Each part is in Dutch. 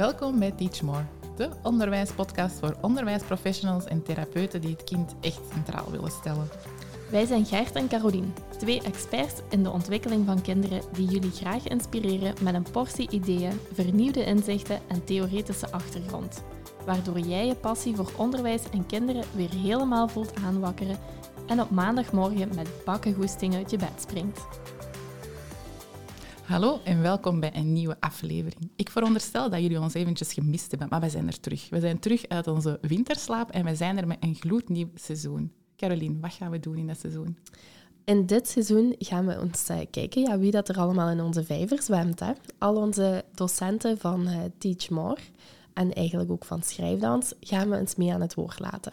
Welkom bij Teach More, de onderwijspodcast voor onderwijsprofessionals en therapeuten die het kind echt centraal willen stellen. Wij zijn Gert en Carolien, twee experts in de ontwikkeling van kinderen die jullie graag inspireren met een portie ideeën, vernieuwde inzichten en theoretische achtergrond. Waardoor jij je passie voor onderwijs en kinderen weer helemaal voelt aanwakkeren en op maandagmorgen met bakkengoesting uit je bed springt. Hallo en welkom bij een nieuwe aflevering. Ik veronderstel dat jullie ons eventjes gemist hebben, maar we zijn er terug. We zijn terug uit onze winterslaap en we zijn er met een gloednieuw seizoen. Caroline, wat gaan we doen in dat seizoen? In dit seizoen gaan we ons uh, kijken ja, wie dat er allemaal in onze vijver zwemt. Hè. Al onze docenten van uh, Teach More en eigenlijk ook van Schrijfdans gaan we eens mee aan het woord laten.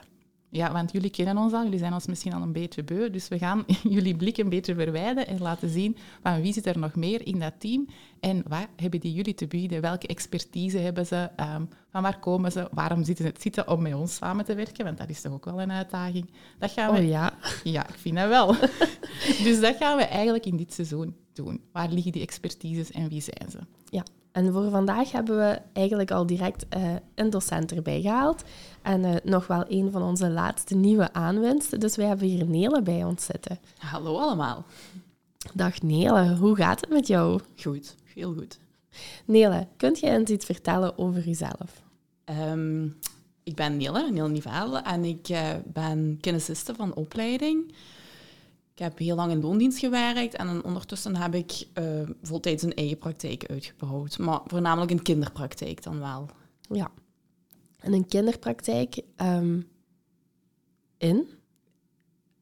Ja, want jullie kennen ons al, jullie zijn ons misschien al een beetje beu, dus we gaan jullie blik een beetje verwijden en laten zien van wie zit er nog meer in dat team en wat hebben die jullie te bieden, welke expertise hebben ze, um, van waar komen ze, waarom zitten ze het zitten om met ons samen te werken, want dat is toch ook wel een uitdaging. Dat gaan we... Oh ja? Ja, ik vind dat wel. dus dat gaan we eigenlijk in dit seizoen doen. Waar liggen die expertises en wie zijn ze? Ja, en voor vandaag hebben we eigenlijk al direct uh, een docent erbij gehaald. En uh, nog wel een van onze laatste nieuwe aanwinsten. Dus wij hebben hier Nele bij ons zitten. Hallo allemaal. Dag Nele, hoe gaat het met jou? Goed, heel goed. Nele, kunt jij eens iets vertellen over jezelf? Um, ik ben Nele, Nele Nivel, en ik uh, ben kinesiste van opleiding. Ik heb heel lang in loondienst gewerkt en ondertussen heb ik uh, voltijds een eigen praktijk uitgebouwd. Maar voornamelijk een kinderpraktijk dan wel. Ja. En een kinderpraktijk um, in?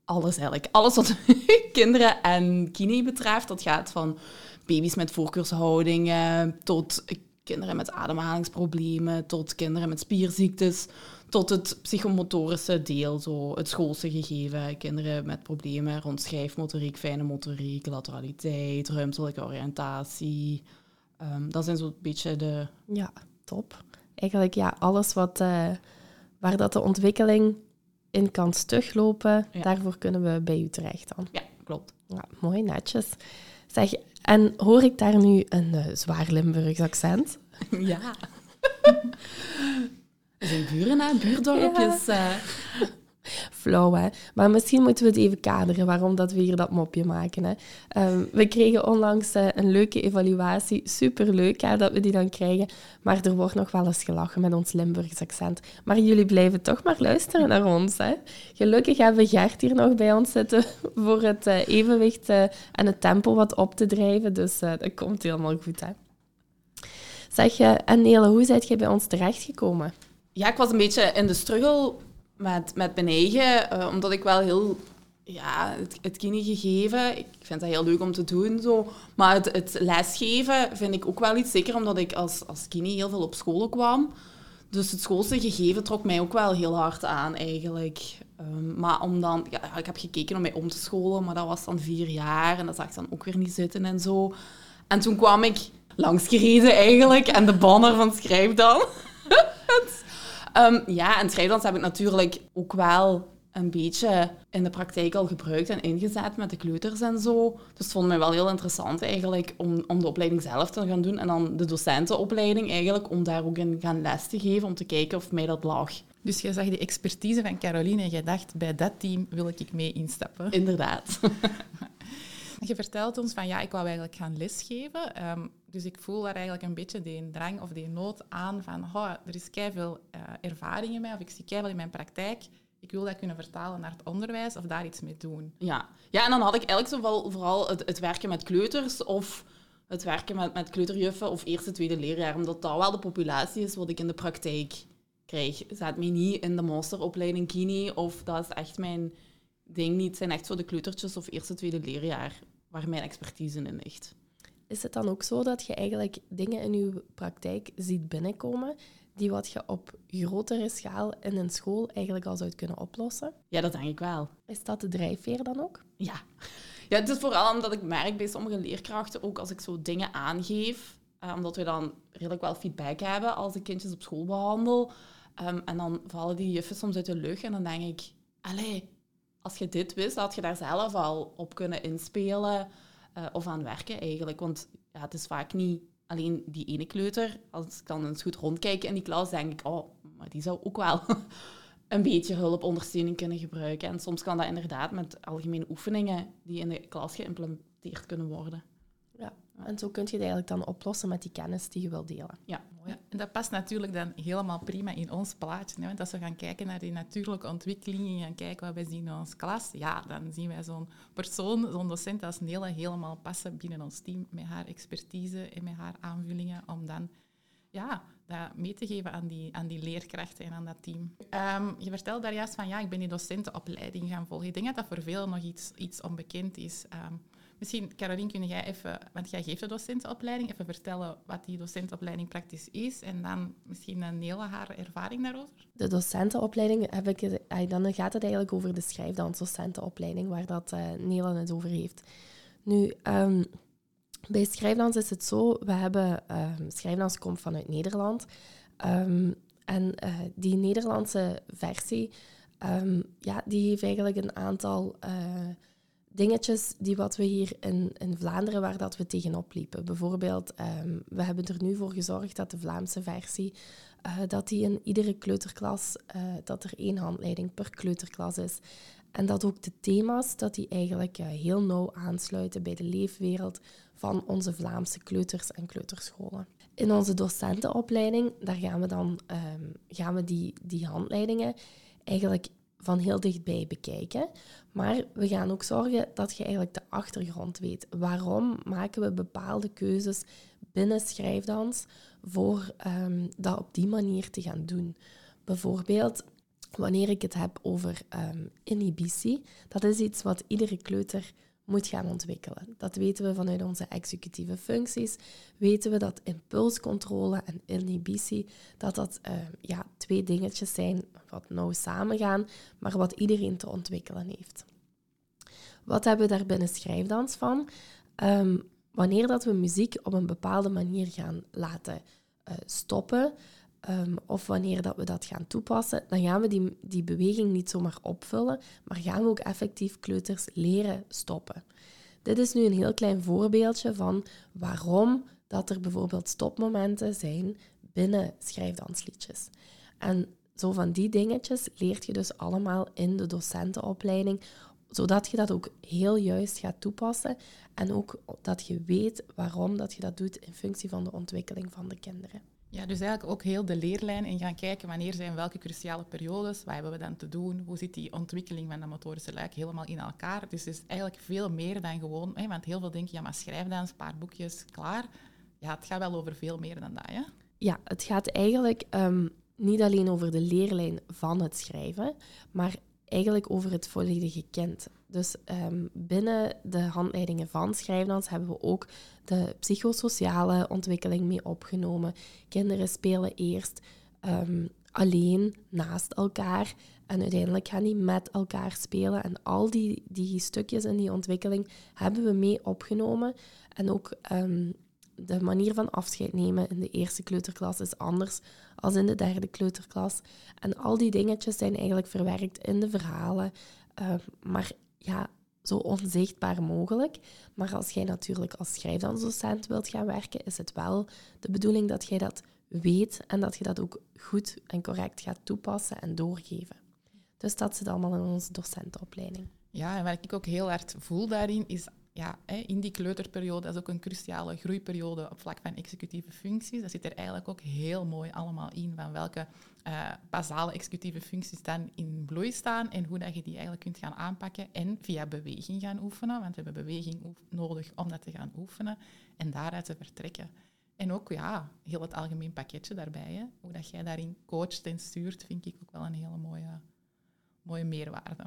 Alles eigenlijk. Alles wat kinderen en kine betreft. Dat gaat van baby's met voorkeurshoudingen tot kinderen met ademhalingsproblemen, tot kinderen met spierziektes, tot het psychomotorische deel, zo het schoolse gegeven. Kinderen met problemen rond schrijfmotoriek, fijne motoriek, lateraliteit, ruimtelijke oriëntatie. Um, dat zijn zo'n beetje de... Ja, top. Eigenlijk ja, alles wat, uh, waar dat de ontwikkeling in kan stuglopen, ja. daarvoor kunnen we bij u terecht dan. Ja, klopt. Ja, mooi, netjes. Zeg, en hoor ik daar nu een uh, zwaar Limburgs accent? Ja. Zijn buren, hè? Buurdorpjes. Ja. Flauw, hè? Maar misschien moeten we het even kaderen waarom dat we hier dat mopje maken. Hè? Um, we kregen onlangs uh, een leuke evaluatie. Superleuk hè, dat we die dan krijgen. Maar er wordt nog wel eens gelachen met ons Limburgs accent. Maar jullie blijven toch maar luisteren naar ons. Hè? Gelukkig hebben we Gert hier nog bij ons zitten voor het uh, evenwicht uh, en het tempo wat op te drijven. Dus dat komt helemaal goed. Hè? Zeg je, Nele, hoe zijt je bij ons terechtgekomen? Ja, ik was een beetje in de struggle met, met mijn eigen, uh, omdat ik wel heel ja, het, het gegeven, ik vind dat heel leuk om te doen. Zo. Maar het, het lesgeven vind ik ook wel iets, zeker omdat ik als, als kine heel veel op school kwam. Dus het schoolse gegeven trok mij ook wel heel hard aan eigenlijk. Um, maar om dan, ja, ik heb gekeken om mij om te scholen, maar dat was dan vier jaar en dat zag ik dan ook weer niet zitten en zo. En toen kwam ik langsgereden eigenlijk en de banner van Schrijf dan. Um, ja, en schrijfdans heb ik natuurlijk ook wel een beetje in de praktijk al gebruikt en ingezet met de kleuters en zo. Dus het vond mij wel heel interessant eigenlijk om, om de opleiding zelf te gaan doen en dan de docentenopleiding eigenlijk om daar ook in gaan les te geven, om te kijken of mij dat lag. Dus jij zag die expertise van Caroline en jij dacht, bij dat team wil ik mee instappen. Inderdaad. Je vertelt ons van ja, ik wou eigenlijk gaan lesgeven. Um, dus ik voel daar eigenlijk een beetje die drang of die nood aan van oh, er is veel uh, ervaring in mij of ik zie veel in mijn praktijk. Ik wil dat kunnen vertalen naar het onderwijs of daar iets mee doen. Ja, ja en dan had ik eigenlijk zo vooral het, werken met kleuters of het werken met, met kleuterjuffen of eerste, tweede leerjaar. Omdat dat wel de populatie is wat ik in de praktijk krijg. Zet me niet in de masteropleiding kini of dat is echt mijn ding niet. Het zijn echt zo de kleutertjes of eerste, tweede leerjaar waar mijn expertise in ligt. Is het dan ook zo dat je eigenlijk dingen in je praktijk ziet binnenkomen die wat je op grotere schaal in een school eigenlijk al zou kunnen oplossen? Ja, dat denk ik wel. Is dat de drijfveer dan ook? Ja. Ja, het is vooral omdat ik merk bij sommige leerkrachten, ook als ik zo dingen aangeef, uh, omdat we dan redelijk wel feedback hebben als ik kindjes op school behandel. Um, en dan vallen die juffen soms uit de lucht en dan denk ik, allee, als je dit wist, had je daar zelf al op kunnen inspelen uh, of aan werken eigenlijk. Want ja, het is vaak niet alleen die ene kleuter, als ik dan eens goed rondkijk in die klas, denk ik, oh, maar die zou ook wel een beetje hulp, ondersteuning kunnen gebruiken. En soms kan dat inderdaad met algemene oefeningen die in de klas geïmplementeerd kunnen worden. En zo kun je het eigenlijk dan oplossen met die kennis die je wilt delen. Ja. Mooi. En dat past natuurlijk dan helemaal prima in ons plaatje. Hè? Want als we gaan kijken naar die natuurlijke ontwikkelingen en gaan kijken wat wij zien in onze klas, ja, dan zien wij zo'n persoon, zo'n docent als Nele helemaal passen binnen ons team met haar expertise en met haar aanvullingen om dan ja, dat mee te geven aan die, aan die leerkrachten en aan dat team. Ehm, je vertelde daar juist van, ja, ik ben die docentenopleiding gaan volgen. Ik denk dat dat voor velen nog iets, iets onbekend is. Ehm, misschien, Caroline, kun jij even, want jij geeft de docentenopleiding, even vertellen wat die docentenopleiding praktisch is en dan misschien hele haar ervaring daarover? De docentenopleiding, heb ik, dan gaat het eigenlijk over de schrijfdansdocentenopleiding, waar dat uh, Nela het over heeft. Nu, um, bij schrijfdans is het zo, we hebben, uh, schrijfdans komt vanuit Nederland. Um, en uh, die Nederlandse versie, ja, die heeft eigenlijk een aantal uh, dingetjes die wat we hier in, in Vlaanderen, waar dat we tegenop liepen. Bijvoorbeeld, um, we hebben er nu voor gezorgd dat de Vlaamse versie, uh, dat die in iedere kleuterklas, dat er één handleiding per kleuterklas is. En dat ook de thema's, dat die eigenlijk heel nauw aansluiten bij de leefwereld van onze Vlaamse kleuters en kleuterscholen. In onze docentenopleiding, daar gaan we dan um, gaan we die, die handleidingen eigenlijk van heel dichtbij bekijken. Maar we gaan ook zorgen dat je eigenlijk de achtergrond weet. Waarom maken we bepaalde keuzes binnen schrijfdans voor um, dat op die manier te gaan doen? Bijvoorbeeld, wanneer ik het heb over um, inhibitie, dat is iets wat iedere kleuter moet gaan ontwikkelen. Dat weten we vanuit onze executieve functies. Weten we dat impulscontrole en inhibitie, dat dat uh, ja, twee dingetjes zijn wat nauw samengaan, maar wat iedereen te ontwikkelen heeft. Wat hebben we daar binnen schrijfdans van? Um, wanneer dat we muziek op een bepaalde manier gaan laten uh, stoppen, Um, of wanneer dat we dat gaan toepassen, dan gaan we die, die beweging niet zomaar opvullen, maar gaan we ook effectief kleuters leren stoppen. Dit is nu een heel klein voorbeeldje van waarom dat er bijvoorbeeld stopmomenten zijn binnen schrijfdansliedjes. En zo van die dingetjes leert je dus allemaal in de docentenopleiding, zodat je dat ook heel juist gaat toepassen en ook dat je weet waarom dat je dat doet in functie van de ontwikkeling van de kinderen. Ja, dus eigenlijk ook heel de leerlijn en gaan kijken wanneer zijn welke cruciale periodes, wat hebben we dan te doen, hoe zit die ontwikkeling van de motorische luik helemaal in elkaar. Dus het is eigenlijk veel meer dan gewoon, hè, want heel veel denken, ja maar schrijf dan een paar boekjes, klaar. Ja, het gaat wel over veel meer dan dat, ja? Ja, het gaat eigenlijk um, niet alleen over de leerlijn van het schrijven, maar eigenlijk over het volledige kind. Dus um, binnen de handleidingen van schrijfdans hebben we ook de psychosociale ontwikkeling mee opgenomen. Kinderen spelen eerst um, alleen naast elkaar en uiteindelijk gaan die met elkaar spelen. En al die, die stukjes in die ontwikkeling hebben we mee opgenomen. En ook um, de manier van afscheid nemen in de eerste kleuterklas is anders dan in de derde kleuterklas. En al die dingetjes zijn eigenlijk verwerkt in de verhalen. Maar ja, zo onzichtbaar mogelijk. Maar als jij natuurlijk als schrijfdansdocent wilt gaan werken, is het wel de bedoeling dat jij dat weet en dat je dat ook goed en correct gaat toepassen en doorgeven. Dus dat zit allemaal in onze docentenopleiding. Ja, en wat ik ook heel hard voel daarin is ja, in die kleuterperiode, dat is ook een cruciale groeiperiode op vlak van executieve functies. Dat zit er eigenlijk ook heel mooi allemaal in van welke uh, basale executieve functies dan in bloei staan en hoe dat je die eigenlijk kunt gaan aanpakken en via beweging gaan oefenen, want we hebben beweging nodig om dat te gaan oefenen en daaruit te vertrekken. En ook ja, heel het algemeen pakketje daarbij. Hè. Hoe dat jij daarin coacht en stuurt, vind ik ook wel een hele mooie, mooie meerwaarde.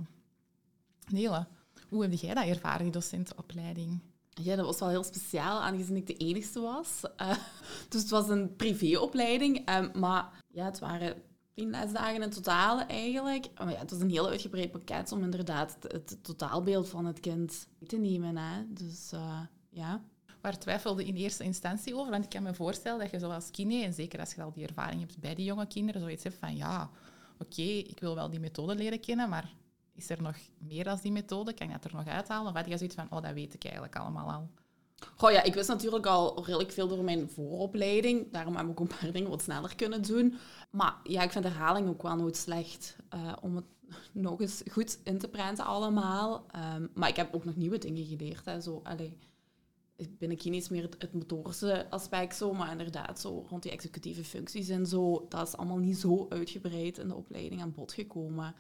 Nele, hoe heb jij dat ervaren, die docentenopleiding? Ja, dat was wel heel speciaal, aangezien ik de enigste was. Uh, dus het was een privéopleiding. Um, maar ja, het waren tien lesdagen in totaal eigenlijk. Maar ja, het was een heel uitgebreid pakket om inderdaad het, het totaalbeeld van het kind te nemen. Hè. Dus uh, ja. Waar twijfelde in eerste instantie over? Want ik kan me voorstellen dat je zoals kine, en zeker als je al die ervaring hebt bij die jonge kinderen, zoiets hebt van ja, oké, okay, ik wil wel die methode leren kennen, maar is er nog meer dan die methode? Kan je dat er nog uithalen? Of had je zoiets van, oh, dat weet ik eigenlijk allemaal al? Goh ja, ik wist natuurlijk al redelijk veel door mijn vooropleiding. Daarom heb ik ook een paar dingen wat sneller kunnen doen. Maar ja, ik vind herhaling ook wel nooit slecht uh, om het nog eens goed in te prenten allemaal. Um, maar ik heb ook nog nieuwe dingen geleerd. Hè. Zo, allee, ik ben ik niet meer het, het, motorische aspect zo, maar inderdaad zo rond die executieve functies en zo, dat is allemaal niet zo uitgebreid in de opleiding aan bod gekomen.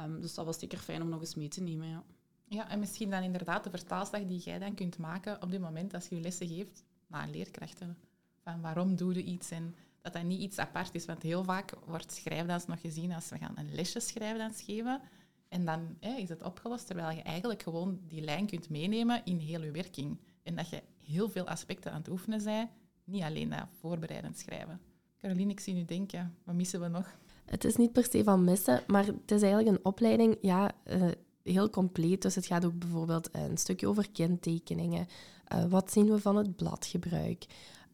Um, dus dat was zeker fijn om nog eens mee te nemen, ja. Ja, en misschien dan inderdaad de vertaalslag die jij dan kunt maken op dit moment als je lessen geeft naar leerkrachten. Van waarom doe je iets en dat dat niet iets apart is. Want heel vaak wordt schrijfdans nog gezien als we gaan een lesje schrijfdans geven. En dan is het opgelost, terwijl je eigenlijk gewoon die lijn kunt meenemen in heel je werking. En dat je heel veel aspecten aan het oefenen bent, niet alleen dat voorbereidend schrijven. Caroline, ik zie nu denken, wat missen we nog? Het is niet per se van missen, maar het is eigenlijk een opleiding, ja, uh, heel compleet. Dus het gaat ook bijvoorbeeld een stukje over kentekeningen. Uh, wat zien we van het bladgebruik?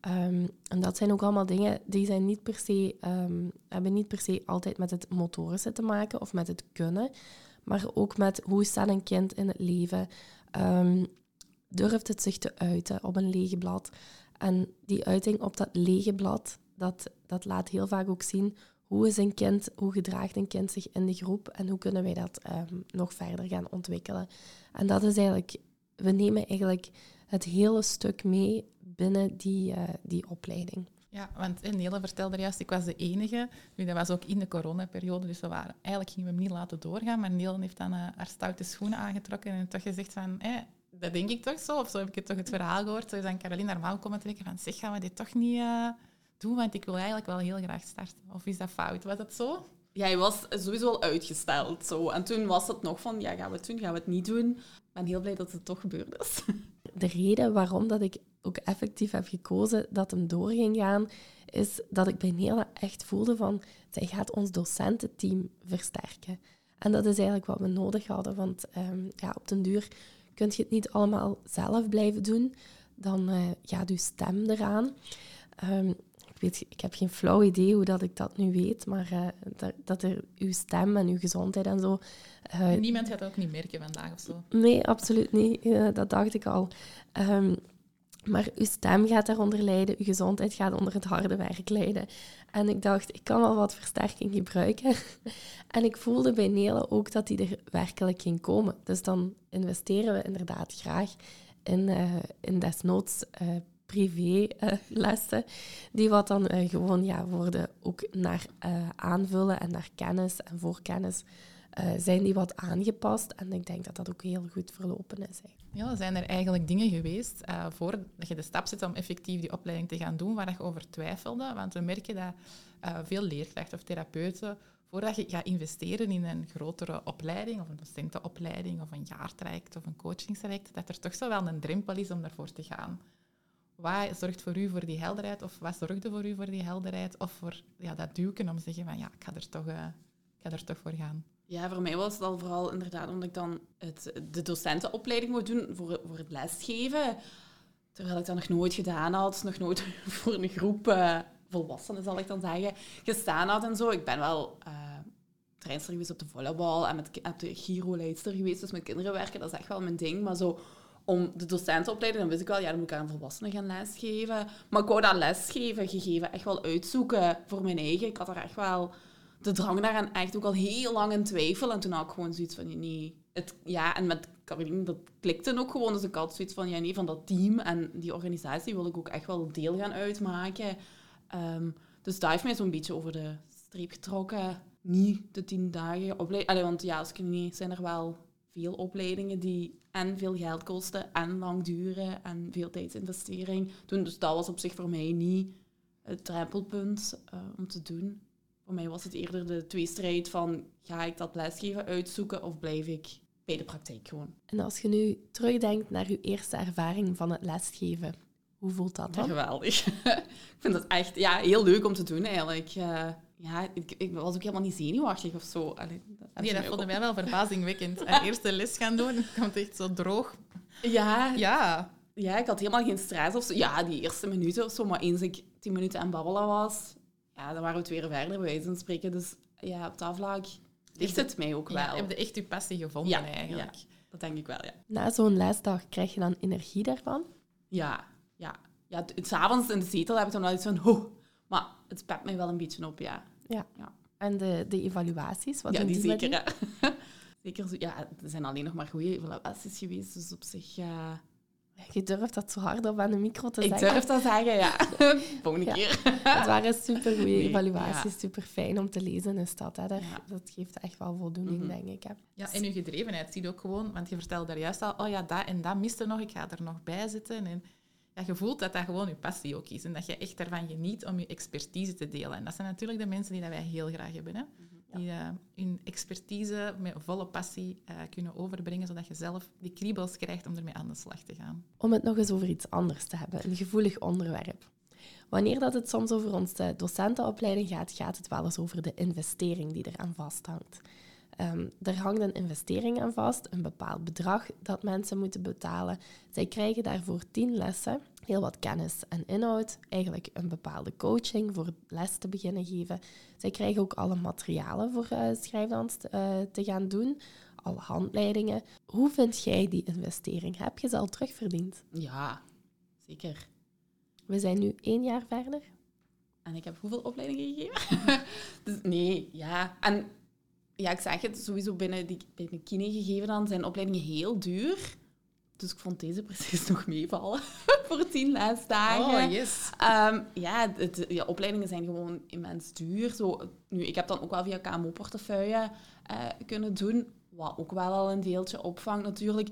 Um, en dat zijn ook allemaal dingen die zijn niet per se, um, hebben niet per se altijd met het motorische te maken of met het kunnen, maar ook met hoe staat een kind in het leven. Um, durft het zich te uiten op een lege blad? En die uiting op dat lege blad, dat, dat laat heel vaak ook zien hoe is een kind, hoe gedraagt een kind zich in de groep en hoe kunnen wij dat um, nog verder gaan ontwikkelen. En dat is eigenlijk, we nemen eigenlijk het hele stuk mee binnen die, uh, die opleiding. Ja, want Nele vertelde juist, ik was de enige. Nu, dat was ook in de coronaperiode, dus we waren, eigenlijk gingen we hem niet laten doorgaan. Maar Nele heeft dan uh, haar stoute schoenen aangetrokken en toch gezegd van, eh, dat denk ik toch zo, of zo heb ik het toch het verhaal gehoord. Is dan Caroline naar mouw komen trekken van, zeg, gaan we dit toch niet... Uh, doen, want ik wil eigenlijk wel heel graag starten. Of is dat fout? Was dat zo? Ja, hij was sowieso al uitgesteld. Zo. En toen was het nog van, ja, gaan we het doen, gaan we het niet doen? Ik ben heel blij dat het toch gebeurd is. De reden waarom dat ik ook effectief heb gekozen dat hem door ging gaan, is dat ik bij Nela echt voelde van, zij gaat ons docententeam versterken. En dat is eigenlijk wat we nodig hadden, want um, ja, op den duur kun je het niet allemaal zelf blijven doen. Dan uh, gaat je stem eraan. Um, weet, ik heb geen flauw idee hoe dat ik dat nu weet, maar uh, dat, dat, er uw stem en uw gezondheid en zo... Uh, Niemand gaat dat ook niet merken vandaag of zo? Nee, absoluut niet. Uh, dat dacht ik al. Um, maar uw stem gaat daaronder lijden, uw gezondheid gaat onder het harde werk lijden. En ik dacht, ik kan wel wat versterking gebruiken. en ik voelde bij Nele ook dat die er werkelijk ging komen. Dus dan investeren we inderdaad graag in, uh, in desnoods uh, privélessen, uh, die wat dan uh, gewoon ja, worden ook naar uh, aanvullen en naar kennis en voorkennis zijn die wat aangepast. En ik denk dat dat ook heel goed verlopen is. Ja, zijn er eigenlijk dingen geweest voordat je de stap zet om effectief die opleiding te gaan doen, waar je over twijfelde? Want we merken dat veel leerkrachten of therapeuten voordat je gaat investeren in een grotere opleiding, of een docentenopleiding, of een jaartraject, of een coachingstraject, dat er toch zo wel een drempel is om daarvoor te gaan. Wat zorgt voor u voor die helderheid? Of wat zorgde voor u voor die helderheid? Of voor ja, dat duwken om te zeggen van ja, ik ga er toch, uh, ik ga er toch voor gaan? Ja, voor mij was het al vooral inderdaad omdat ik dan het, de docentenopleiding moet doen voor, voor het lesgeven. Terwijl ik dat nog nooit gedaan had, nog nooit voor een groep uh, volwassenen, zal ik dan zeggen, gestaan had en zo. Ik ben wel uh, trainster geweest op de volleybal en met, op de Giro-leidster geweest, dus met kinderen werken, dat is echt wel mijn ding. Maar zo om de docenten dan wist ik wel, ja, dan moet ik aan volwassenen gaan lesgeven. Maar ik wou dat lesgeven, gegeven, echt wel uitzoeken voor mijn eigen. Ik had er echt wel de drang naar en echt ook al heel lang in twijfel. En toen had ik gewoon zoiets van, nee, het, ja, en met Caroline, dat klikte ook gewoon. Dus ik had zoiets van, ja, nee, van dat team en die organisatie wil ik ook echt wel deel gaan uitmaken. Um, dus daar heeft mij zo'n beetje over de streep getrokken. Niet de tien dagen opleiding. Want ja, als ik niet, zijn er wel veel opleidingen die en veel geld kosten en lang duren en veel tijdsinvestering doen. Dus dat was op zich voor mij niet het drempelpunt uh, om te doen. Voor mij was het eerder de tweestrijd van ga ik dat lesgeven uitzoeken of blijf ik bij de praktijk gewoon. En als je nu terugdenkt naar je eerste ervaring van het lesgeven, hoe voelt dat dan? geweldig. ik vind het echt ja, heel leuk om te doen eigenlijk. Uh, ja, ik, ik, was ook helemaal niet zenuwachtig of zo. Allee, dat nee, dat vond mij wel verbazingwekkend. Een eerste les gaan doen, het komt echt zo droog. Ja. Ja. Ja, ik had helemaal geen stress of zo. Ja, die eerste minuten of zo, maar eens ik tien minuten aan babbelen was, ja, dan waren we het weer verder, bij wijze van spreken. Dus ja, op dat vlak ligt het mij ook wel. Ja, heb je echt je passie gevonden eigenlijk? Ja, dat denk ik wel, ja. Na zo'n lesdag krijg je dan energie daarvan? Ja, ja. ja s'avonds in de zetel heb ik dan wel iets van... het pept mij wel een beetje op, ja. Ja. Ja. En de, de evaluaties, wat ja, doen die die met zeker, zeker zo, ja, er zijn alleen nog maar goede evaluaties geweest, dus op zich... Je durft dat zo hard op aan de micro te ik zeggen. durf dat zeggen, ja. Volgende Ja. keer. Het waren super goede Nee, evaluaties, ja. super fijn om te lezen is dat. Hè. Dat, Ja. dat geeft echt wel voldoening, Mhm. denk ik. Hè. Ja, en uw gedrevenheid zie je ook gewoon, want je vertelde daar juist al, oh ja, dat en dat miste nog, ik ga er nog bij zitten. En ja, je voelt dat dat gewoon je passie ook is en dat je echt ervan geniet om je expertise te delen. En dat zijn natuurlijk de mensen die dat wij heel graag hebben, hè? die eh, hun expertise met volle passie eh, kunnen overbrengen, zodat je zelf die kriebels krijgt om ermee aan de slag te gaan. Om het nog eens over iets anders te hebben, een gevoelig onderwerp. Wanneer dat het soms over onze docentenopleiding gaat, gaat het wel eens over de investering die eraan vasthangt. Ehm er hangt een investering aan vast, een bepaald bedrag dat mensen moeten betalen. Zij krijgen daarvoor tien lessen, heel wat kennis en inhoud, eigenlijk een bepaalde coaching voor les te beginnen geven. Zij krijgen ook alle materialen voor eh schrijfdans eh, te gaan doen, alle handleidingen. Hoe vind jij die investering? Heb je ze al terugverdiend? Ja, zeker. We zijn nu één jaar verder. En ik heb hoeveel opleidingen gegeven? dus nee, ja. En ja, ik zeg het, sowieso binnen, die, binnen kine gegeven dan zijn opleidingen heel duur. Dus ik vond deze precies nog meevallen voor tien lesdagen. Oh, yes. Ehm, ja, het, ja, opleidingen zijn gewoon immens duur. Zo, nu, ik heb dan ook wel via KMO-portefeuille eh, kunnen doen, wat ook wel al een deeltje opvangt natuurlijk.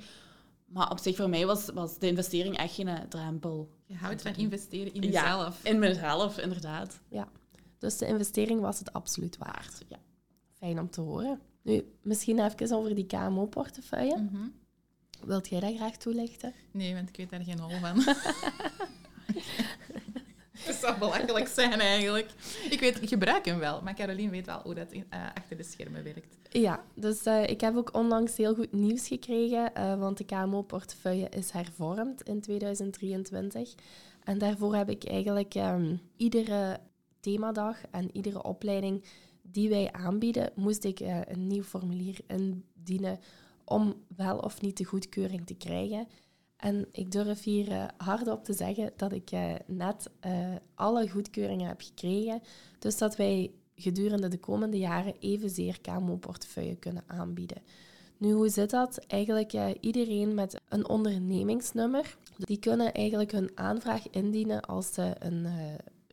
Maar op zich voor mij was, was de investering echt geen eh, drempel. Je houdt van investeren in Ja, jezelf. in mezelf, inderdaad. Ja. Dus de investering was het absoluut waard. Waard, ja. Fijn om te horen. Nu, misschien even over die KMO-portefeuille. Mhm. Wilt jij dat graag toelichten? Nee, want ik weet daar geen hol van. Het zou belachelijk zijn eigenlijk. Ik weet, ik gebruik hem wel, maar Caroline weet wel hoe dat in- eh, achter de schermen werkt. Ja, dus eh, ik heb ook onlangs heel goed nieuws gekregen, eh, want de KMO-portefeuille is hervormd in 2023. En daarvoor heb ik eigenlijk ehm, iedere themadag en iedere opleiding die wij aanbieden, moest ik eh, een nieuw formulier indienen om wel of niet de goedkeuring te krijgen. En ik durf hier eh, hardop te zeggen dat ik eh, net alle goedkeuringen heb gekregen. Dus dat wij gedurende de komende jaren evenzeer KMO-portefeuille kunnen aanbieden. Nu, hoe zit dat? Eigenlijk eh, iedereen met een ondernemingsnummer, die kunnen eigenlijk hun aanvraag indienen als ze een,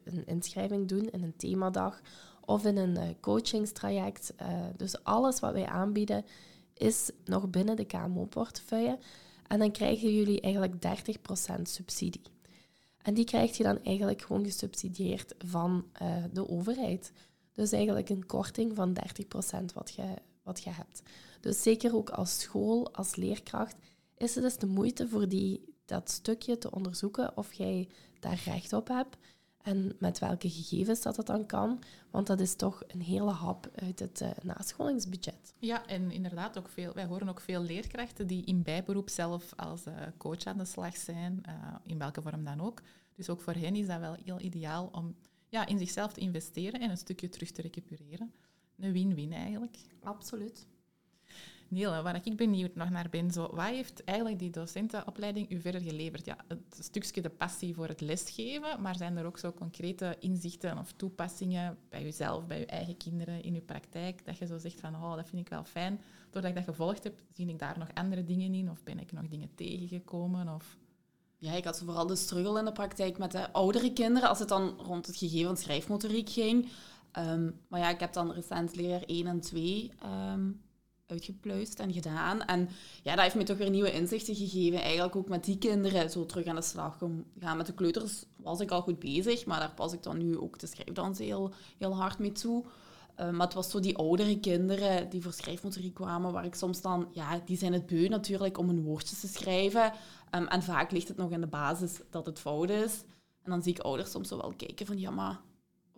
een inschrijving doen in een themadag of in een eh, coachingstraject. Eh, dus alles wat wij aanbieden is nog binnen de KMO-portefeuille. En dan krijgen jullie eigenlijk 30% subsidie. En die krijg je dan eigenlijk gewoon gesubsidieerd van eh, de overheid. Dus eigenlijk een korting van 30% wat je, wat je hebt. Dus zeker ook als school, als leerkracht, is het dus de moeite voor die, dat stukje te onderzoeken of jij daar recht op hebt. En met welke gegevens dat het dan kan. Want dat is toch een hele hap uit het eh, nascholingsbudget. Ja, en inderdaad ook veel. Wij horen ook veel leerkrachten die in bijberoep zelf als eh, coach aan de slag zijn, eh, in welke vorm dan ook. Dus ook voor hen is dat wel heel ideaal om ja, in zichzelf te investeren en een stukje terug te recupereren. Een win-win eigenlijk. Absoluut. Niele, waar ik benieuwd nog naar ben, zo, wat heeft eigenlijk die docentenopleiding u verder geleverd? Ja, het stukje de passie voor het lesgeven, maar zijn er ook zo concrete inzichten of toepassingen bij uzelf, bij uw eigen kinderen, in uw praktijk, dat je zo zegt van, oh, dat vind ik wel fijn. Doordat ik dat gevolgd heb, zie ik daar nog andere dingen in of ben ik nog dingen tegengekomen? Of... Ja, ik had vooral de struggle in de praktijk met de oudere kinderen, als het dan rond het gegeven schrijfmotoriek ging. Ehm, maar ja, ik heb dan recent leerjaar 1 en 2 ehm, uitgepluist en gedaan. En ja, dat heeft me toch weer nieuwe inzichten gegeven. Eigenlijk ook met die kinderen zo terug aan de slag gaan. Met de kleuters was ik al goed bezig, maar daar pas ik dan nu ook de schrijfdans heel, heel hard mee toe. Eh, maar het was zo die oudere kinderen die voor schrijfmotoriek kwamen, waar ik soms dan, ja, die zijn het beu natuurlijk om hun woordjes te schrijven. Ehm, en vaak ligt het nog in de basis dat het fout is. En dan zie ik ouders soms wel kijken van, ja, maar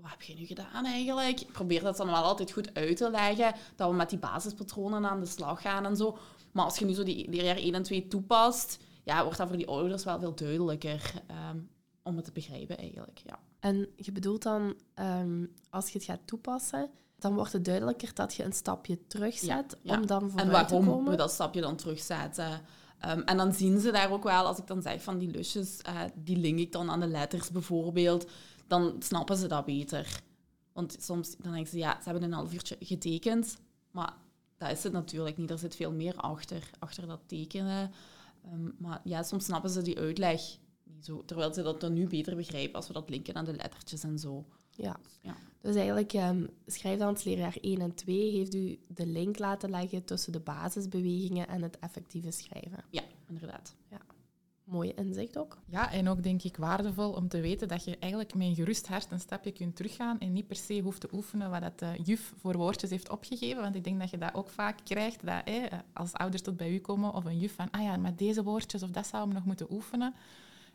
wat heb je nu gedaan eigenlijk? Ik probeer dat dan wel altijd goed uit te leggen, dat we met die basispatronen aan de slag gaan en zo. Maar als je nu zo die leerjaar 1 en 2 toepast, ja, wordt dat voor die ouders wel veel duidelijker ehm, om het te begrijpen eigenlijk, ja. En je bedoelt dan, ehm, als je het gaat toepassen, dan wordt het duidelijker dat je een stapje terugzet Ja, ja. om dan En vooruit waarom te komen. we dat stapje dan terugzetten. Ehm, en dan zien ze daar ook wel, als ik dan zeg van die lusjes, eh, die link ik dan aan de letters bijvoorbeeld, dan snappen ze dat beter. Want soms dan denken ze, ja, ze hebben een half uurtje getekend, maar dat is het natuurlijk niet. Er zit veel meer achter, achter dat tekenen. Ehm, maar ja, soms snappen ze die uitleg niet zo, terwijl ze dat dan nu beter begrijpen als we dat linken aan de lettertjes en zo. Ja. Ja. Dus eigenlijk, um, schrijfdansleerjaar 1 en 2 heeft u de link laten leggen tussen de basisbewegingen en het effectieve schrijven. Ja, inderdaad. Mooi inzicht ook. Ja, en ook denk ik waardevol om te weten dat je eigenlijk met een gerust hart een stapje kunt teruggaan en niet per se hoeft te oefenen wat dat de juf voor woordjes heeft opgegeven. Want ik denk dat je dat ook vaak krijgt, dat als ouders tot bij u komen of een juf van, ah ja, maar deze woordjes of dat zou we nog moeten oefenen.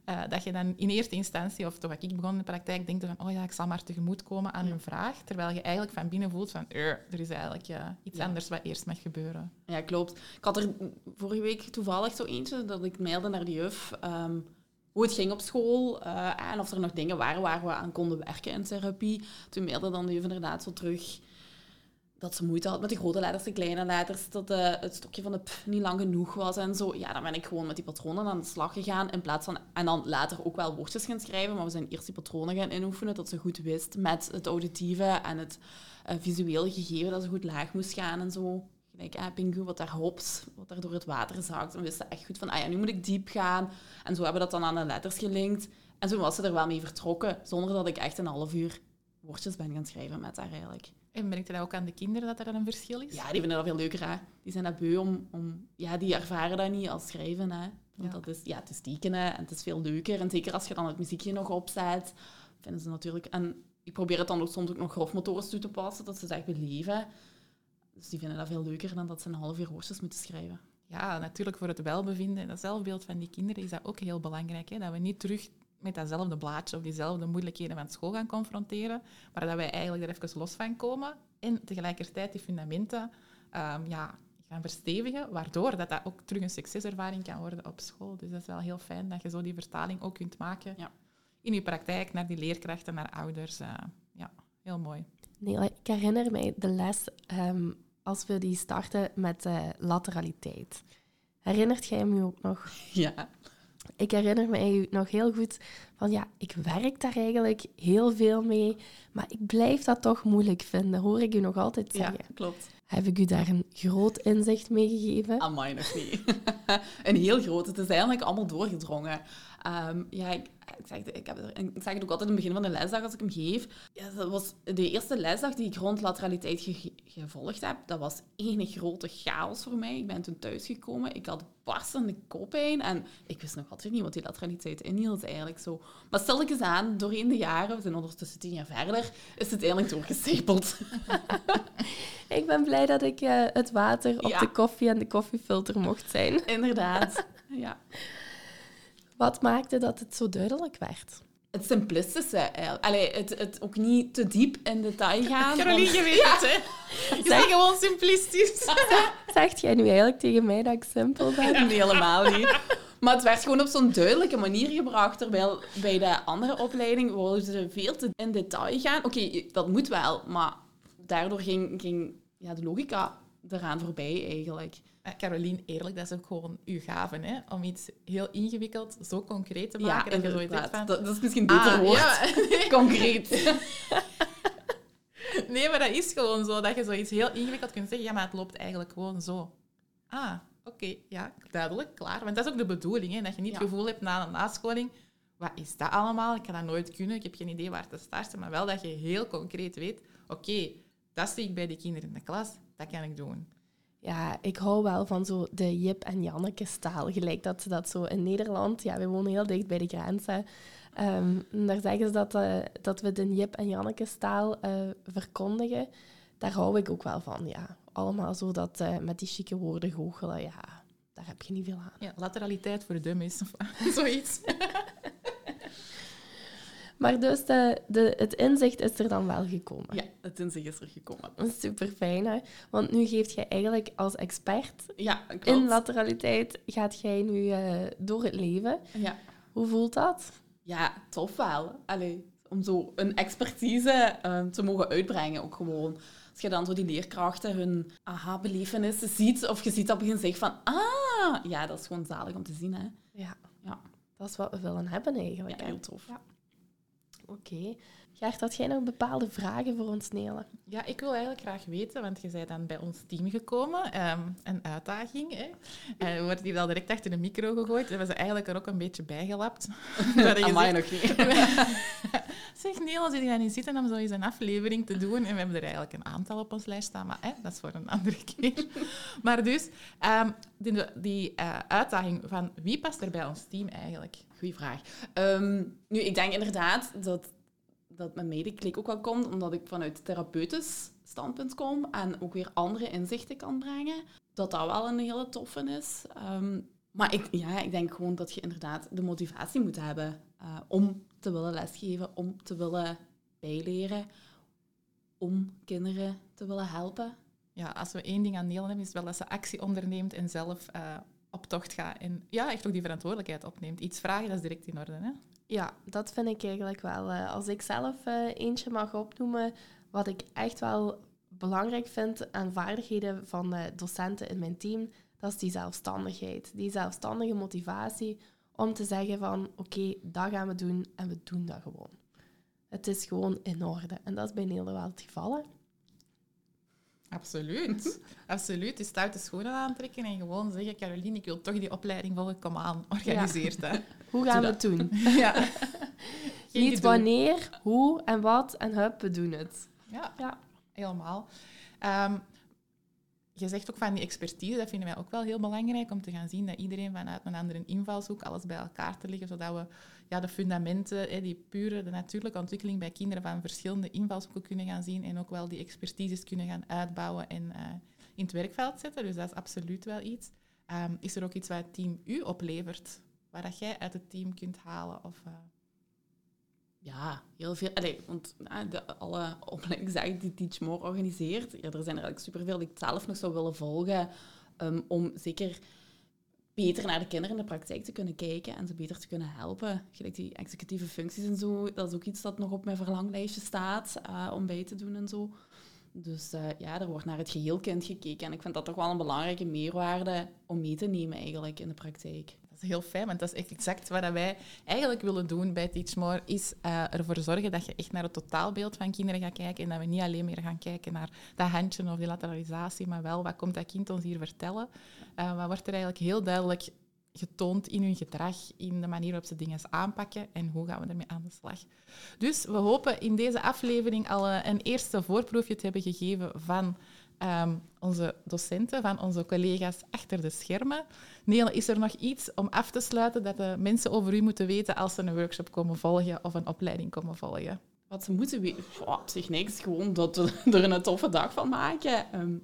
Uh, dat je dan in eerste instantie, of toch wat ik begon in de praktijk, denkt van, oh ja, ik zal maar tegemoetkomen aan hun vraag. Terwijl je eigenlijk van binnen voelt van, er is eigenlijk ja, iets Ja. anders wat eerst mag gebeuren. Ja, klopt. Ik had er vorige week toevallig zo eentje dat ik mailde naar de juf ehm, hoe het ging op school eh, en of er nog dingen waren waar we aan konden werken in therapie. Toen mailde dan de juf inderdaad zo terug dat ze moeite had met de grote letters, de kleine letters, dat eh, het stokje van de p niet lang genoeg was en zo. Ja, dan ben ik gewoon met die patronen aan de slag gegaan in plaats van... En dan later ook wel woordjes gaan schrijven, maar we zijn eerst die patronen gaan inoefenen, dat ze goed wist met het auditieve en het eh, visuele gegeven, dat ze goed laag moest gaan en zo. Gelijk, eh, Pingu, wat daar hopt, wat daar door het water zakt. Dan wist ze echt goed van, ah ja, nu moet ik diep gaan. En zo hebben we dat dan aan de letters gelinkt. En zo was ze er wel mee vertrokken, zonder dat ik echt een half uur woordjes ben gaan schrijven met haar eigenlijk. En merk je dat ook aan de kinderen, dat er dan een verschil is? Ja, die vinden dat veel leuker, hè. Die zijn dat beu om... om ja, die ervaren dat niet als schrijven, hè. Want Ja. dat is... Ja, het is tekenen en het is veel leuker. En zeker als je dan het muziekje nog opzet, vinden ze natuurlijk... En ik probeer het dan ook soms ook nog grofmotorisch toe te passen, dat ze het echt beleven. Dus die vinden dat veel leuker dan dat ze een half uur woordjes moeten schrijven. Ja, natuurlijk voor het welbevinden en dat zelfbeeld van die kinderen is dat ook heel belangrijk. Hè? Dat we niet terug met datzelfde blaadje of diezelfde moeilijkheden van school gaan confronteren, maar dat wij eigenlijk er even los van komen en tegelijkertijd die fundamenten ehm, ja, gaan verstevigen, waardoor dat, dat ook terug een succeservaring kan worden op school. Dus dat is wel heel fijn dat je zo die vertaling ook kunt maken Ja. in je praktijk naar die leerkrachten, naar ouders. eh, ja, heel mooi. Nee, ik herinner mij de les ehm, als we die starten met eh, lateraliteit. Herinnert jij hem u ook nog? Ja. Ik herinner mij nog heel goed van ja, ik werk daar eigenlijk heel veel mee, maar ik blijf dat toch moeilijk vinden, hoor ik u nog altijd Ja, zeggen. klopt. Heb ik u daar een groot inzicht mee gegeven? Amai, nog niet. een heel groot. Het is eigenlijk allemaal doorgedrongen. Ehm, ja, ik, ik, zeg, het- ik, heb ik zeg het ook altijd in het begin van de lesdag als ik hem geef. Ja, dat was de eerste lesdag die ik rond lateraliteit ge- gevolgd heb. Dat was één grote chaos voor mij. Ik ben toen thuisgekomen. Ik had barstende koppijn. En ik wist nog altijd niet wat die lateraliteit inhield eigenlijk zo. Maar stilletjes aan, doorheen de jaren, we zijn ondertussen tien jaar verder, is het eigenlijk doorgestapeld. Ik ben blij dat ik eh, het water op Ja. de koffie en de koffiefilter mocht zijn. Inderdaad. Ja. Wat maakte dat het zo duidelijk werd? het simplistische. eigenlijk. Allee, het, het ook niet te diep in detail gaan. Caroline, want- je weet het, hè? Je bent gewoon simplistisch. Zegt jij nu eigenlijk tegen mij dat ik simpel ben? Nee, helemaal niet. Maar het werd gewoon op zo'n duidelijke manier gebracht. Terwijl bij de andere opleiding wilden ze veel te in detail gaan. Oké, dat moet wel, maar daardoor ging, ging ja, de logica eraan voorbij eigenlijk. Eh, Caroline, eerlijk, dat is ook gewoon uw gave, hè? Om iets heel ingewikkeld zo concreet te Ja, maken dat je zoiets van... Dat, dat is misschien een beter Ah, woord. ja. Concreet. Nee, maar dat is gewoon zo, dat je zoiets heel ingewikkeld kunt zeggen. Ja, maar het loopt eigenlijk gewoon zo. Ah, oké, ja, duidelijk, klaar. Want dat is ook de bedoeling, hè? Dat je niet Ja. het gevoel hebt na een nascholing... Wat is dat allemaal? Ik kan dat nooit kunnen. Ik heb geen idee waar te starten. Maar wel dat je heel concreet weet... Oké, dat zie ik bij de kinderen in de klas. Dat kan ik doen. Ja, ik hou wel van zo de Jip en Janneke staal. Gelijk dat ze dat zo in Nederland... Ja, we wonen heel dicht bij de grens. Ehm, daar zeggen ze dat, eh, dat we de Jip en Janneke staal eh, verkondigen. Daar hou ik ook wel van, ja. Allemaal zo dat eh, met die chique woorden goochelen, ja. Daar heb je niet veel aan. Ja, lateraliteit voor dummies. Of zoiets. Maar dus de, de, het inzicht is er dan wel gekomen. Ja, het inzicht is er gekomen. Super fijn, hè? Want nu geeft jij eigenlijk als expert Ja, klopt. in lateraliteit, gaat jij nu eh, door het leven. Ja. Hoe voelt dat? Ja, tof wel. Allee, om zo een expertise eh, te mogen uitbrengen ook gewoon. Als je dan zo die leerkrachten hun aha-belevenissen ziet, of je ziet op hun gezicht van, ah, ja, dat is gewoon zalig om te zien, hè. Ja, Ja, dat is wat we willen hebben eigenlijk. ja heel tof. Ja. Oké. Gert, had jij nog bepaalde vragen voor ons, Nele? Ja, ik wil eigenlijk graag weten, want je bent dan bij ons team gekomen. ehm, een uitdaging. Hè. En we worden hier al direct achter de micro gegooid. We hebben ze eigenlijk er ook een beetje bijgelapt. Amai, gezegd, nog niet. Zeg Neil, als je gaan niet zitten om zo eens een aflevering te doen. En we hebben er eigenlijk een aantal op ons lijst staan, maar hè, dat is voor een andere keer. Maar dus, ehm, die, die eh, uitdaging van wie past er bij ons team eigenlijk? Goeie vraag. Ehm, nu, ik denk inderdaad dat, dat mijn medeklik ook wel komt, omdat ik vanuit therapeutisch standpunt kom en ook weer andere inzichten kan brengen. Dat dat wel een hele toffe is. Ehm, maar ik, ja, ik denk gewoon dat je inderdaad de motivatie moet hebben eh, om te willen lesgeven, om te willen bijleren, om kinderen te willen helpen. Ja, als we één ding aan Neil hebben, is wel dat ze actie onderneemt en zelf eh, op tocht gaat. En ja, echt ook die verantwoordelijkheid opneemt. Iets vragen, dat is direct in orde. Hè? Ja, dat vind ik eigenlijk wel. eh, als ik zelf eh, eentje mag opnoemen, wat ik echt wel belangrijk vind aan vaardigheden van docenten in mijn team, dat is die zelfstandigheid. Die zelfstandige motivatie om te zeggen van oké, dat gaan we doen en we doen dat gewoon. Het is gewoon in orde. En dat is bij Nederland wel het geval. Absoluut. Absoluut. Die stoute schoenen aantrekken en gewoon zeggen, Caroline, ik wil toch die opleiding volgen. Kom aan, organiseer dat. Hoe gaan Doe we het doen? Ja. Niet wanneer, hoe en wat en hup, we doen het. Ja, Ja. helemaal. Ehm, je zegt ook van die expertise, dat vinden wij ook wel heel belangrijk om te gaan zien dat iedereen vanuit een andere invalshoek alles bij elkaar te leggen, zodat we ja, de fundamenten, hè, die pure, de natuurlijke ontwikkeling bij kinderen van verschillende invalshoeken kunnen gaan zien en ook wel die expertises kunnen gaan uitbouwen en eh, in het werkveld zetten. Dus dat is absoluut wel iets. Ehm, is er ook iets wat het team u oplevert, waar dat jij uit het team kunt halen? Of, eh, Ja, heel veel. Allee, want ja, de, alle opleidingsdagen die Teach More organiseert, ja, er zijn er eigenlijk superveel die ik zelf nog zou willen volgen, ehm, om zeker beter naar de kinderen in de praktijk te kunnen kijken en ze beter te kunnen helpen. Gelijk die executieve functies en zo, dat is ook iets dat nog op mijn verlanglijstje staat eh, om bij te doen en zo. Dus eh, ja, er wordt naar het geheel kind gekeken en ik vind dat toch wel een belangrijke meerwaarde om mee te nemen eigenlijk in de praktijk. Heel fijn, want dat is echt exact wat wij eigenlijk willen doen bij Teach More, is eh, ervoor zorgen dat je echt naar het totaalbeeld van kinderen gaat kijken en dat we niet alleen meer gaan kijken naar dat handje of die lateralisatie, maar wel wat komt dat kind ons hier vertellen. Eh, wat wordt er eigenlijk heel duidelijk getoond in hun gedrag, in de manier waarop ze dingen aanpakken en hoe gaan we ermee aan de slag. Dus we hopen in deze aflevering al eh, een eerste voorproefje te hebben gegeven van ehm, onze docenten, van onze collega's achter de schermen. Nele, is er nog iets om af te sluiten dat de mensen over u moeten weten als ze een workshop komen volgen of een opleiding komen volgen? Wat ze moeten weten, op zich niks. Gewoon dat we er een toffe dag van maken. Ehm,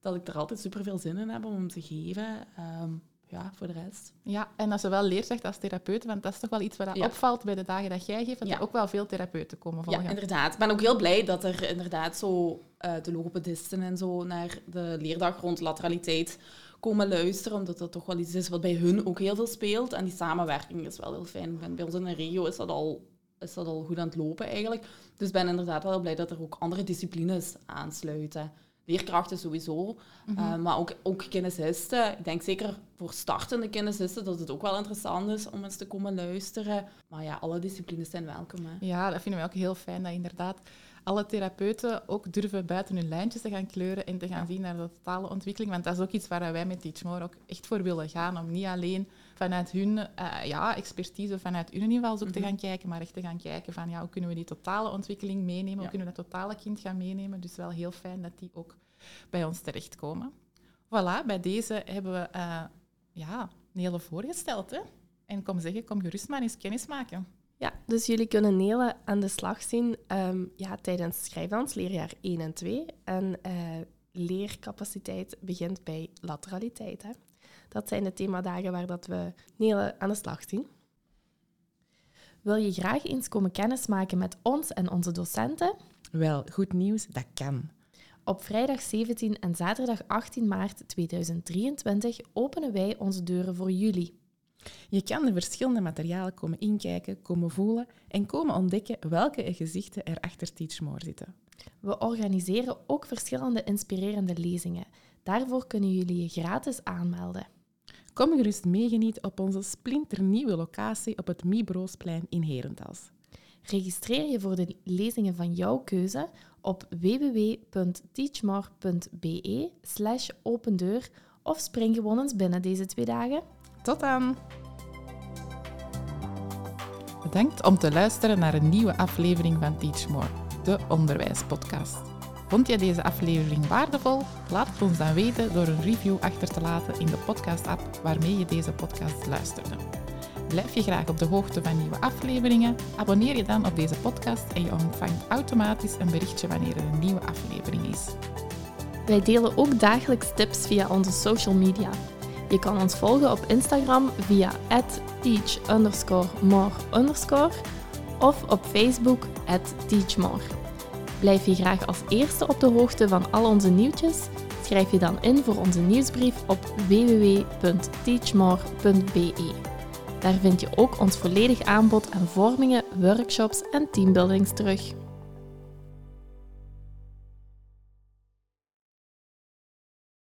dat ik er altijd super veel zin in heb om te geven. Ehm, ja, voor de rest. Ja, en dat ze wel leerkracht als therapeut, want dat is toch wel iets wat Ja. opvalt bij de dagen dat jij geeft, dat Ja. er ook wel veel therapeuten komen volgen. Ja, inderdaad. Ik ben ook heel blij dat er inderdaad zo eh, de logopedisten en zo naar de leerdag rond lateraliteit komen luisteren, omdat dat toch wel iets is wat bij hun ook heel veel speelt. En die samenwerking is wel heel fijn. Ben- Bij ons in de regio is dat al, is dat al goed aan het lopen eigenlijk. Dus ik ben inderdaad wel blij dat er ook andere disciplines aansluiten. Leerkrachten sowieso, eh, maar ook, ook kinesisten. Ik denk zeker voor startende kinesisten dat het ook wel interessant is om eens te komen luisteren. Maar ja, alle disciplines zijn welkom. Hè. Ja, dat vinden we ook heel fijn, dat inderdaad alle therapeuten ook durven buiten hun lijntjes te gaan kleuren en te gaan zien naar de totale ontwikkeling. Want dat is ook iets waar wij met Teach More ook echt voor willen gaan, om niet alleen vanuit hun eh, ja, expertise, vanuit hun invalshoek te gaan kijken, maar echt te gaan kijken van ja, hoe kunnen we die totale ontwikkeling meenemen, hoe kunnen we dat totale kind gaan meenemen. Dus wel heel fijn dat die ook bij ons terechtkomen. Voilà, bij deze hebben we eh, ja, voorgesteld. Hè? En kom zeggen, kom gerust maar eens kennis maken. Ja, dus jullie kunnen Nele aan de slag zien ehm, ja, tijdens schrijfdans, leerjaar 1 en 2. En eh, leercapaciteit begint bij lateraliteit. Hè. Dat zijn de themadagen waar dat we Nele aan de slag zien. Wil je graag eens komen kennismaken met ons en onze docenten? Wel, goed nieuws, dat kan. Op vrijdag 17 en zaterdag 18 maart 2023 openen wij onze deuren voor jullie. Je kan de verschillende materialen komen inkijken, komen voelen en komen ontdekken welke gezichten er achter Teach More zitten. We organiseren ook verschillende inspirerende lezingen. Daarvoor kunnen jullie je gratis aanmelden. Kom gerust meegenieten op onze splinternieuwe locatie op het Mibroosplein in Herentals. Registreer je voor de lezingen van jouw keuze op www.teachmore.be slash opendeur of spring gewoon eens binnen deze twee dagen. Tot dan! Bedankt om te luisteren naar een nieuwe aflevering van Teach More, de onderwijspodcast. Vond je deze aflevering waardevol? Laat het ons dan weten door een review achter te laten in de podcast-app waarmee je deze podcast luisterde. Blijf je graag op de hoogte van nieuwe afleveringen? Abonneer je dan op deze podcast en je ontvangt automatisch een berichtje wanneer er een nieuwe aflevering is. Wij delen ook dagelijks tips via onze social media. Je kan ons volgen op Instagram via teach_more_ of op Facebook teachmore. Blijf je graag als eerste op de hoogte van al onze nieuwtjes? Schrijf je dan in voor onze nieuwsbrief op www.teachmore.be. Daar vind je ook ons volledig aanbod aan vormingen, workshops en teambuildings terug.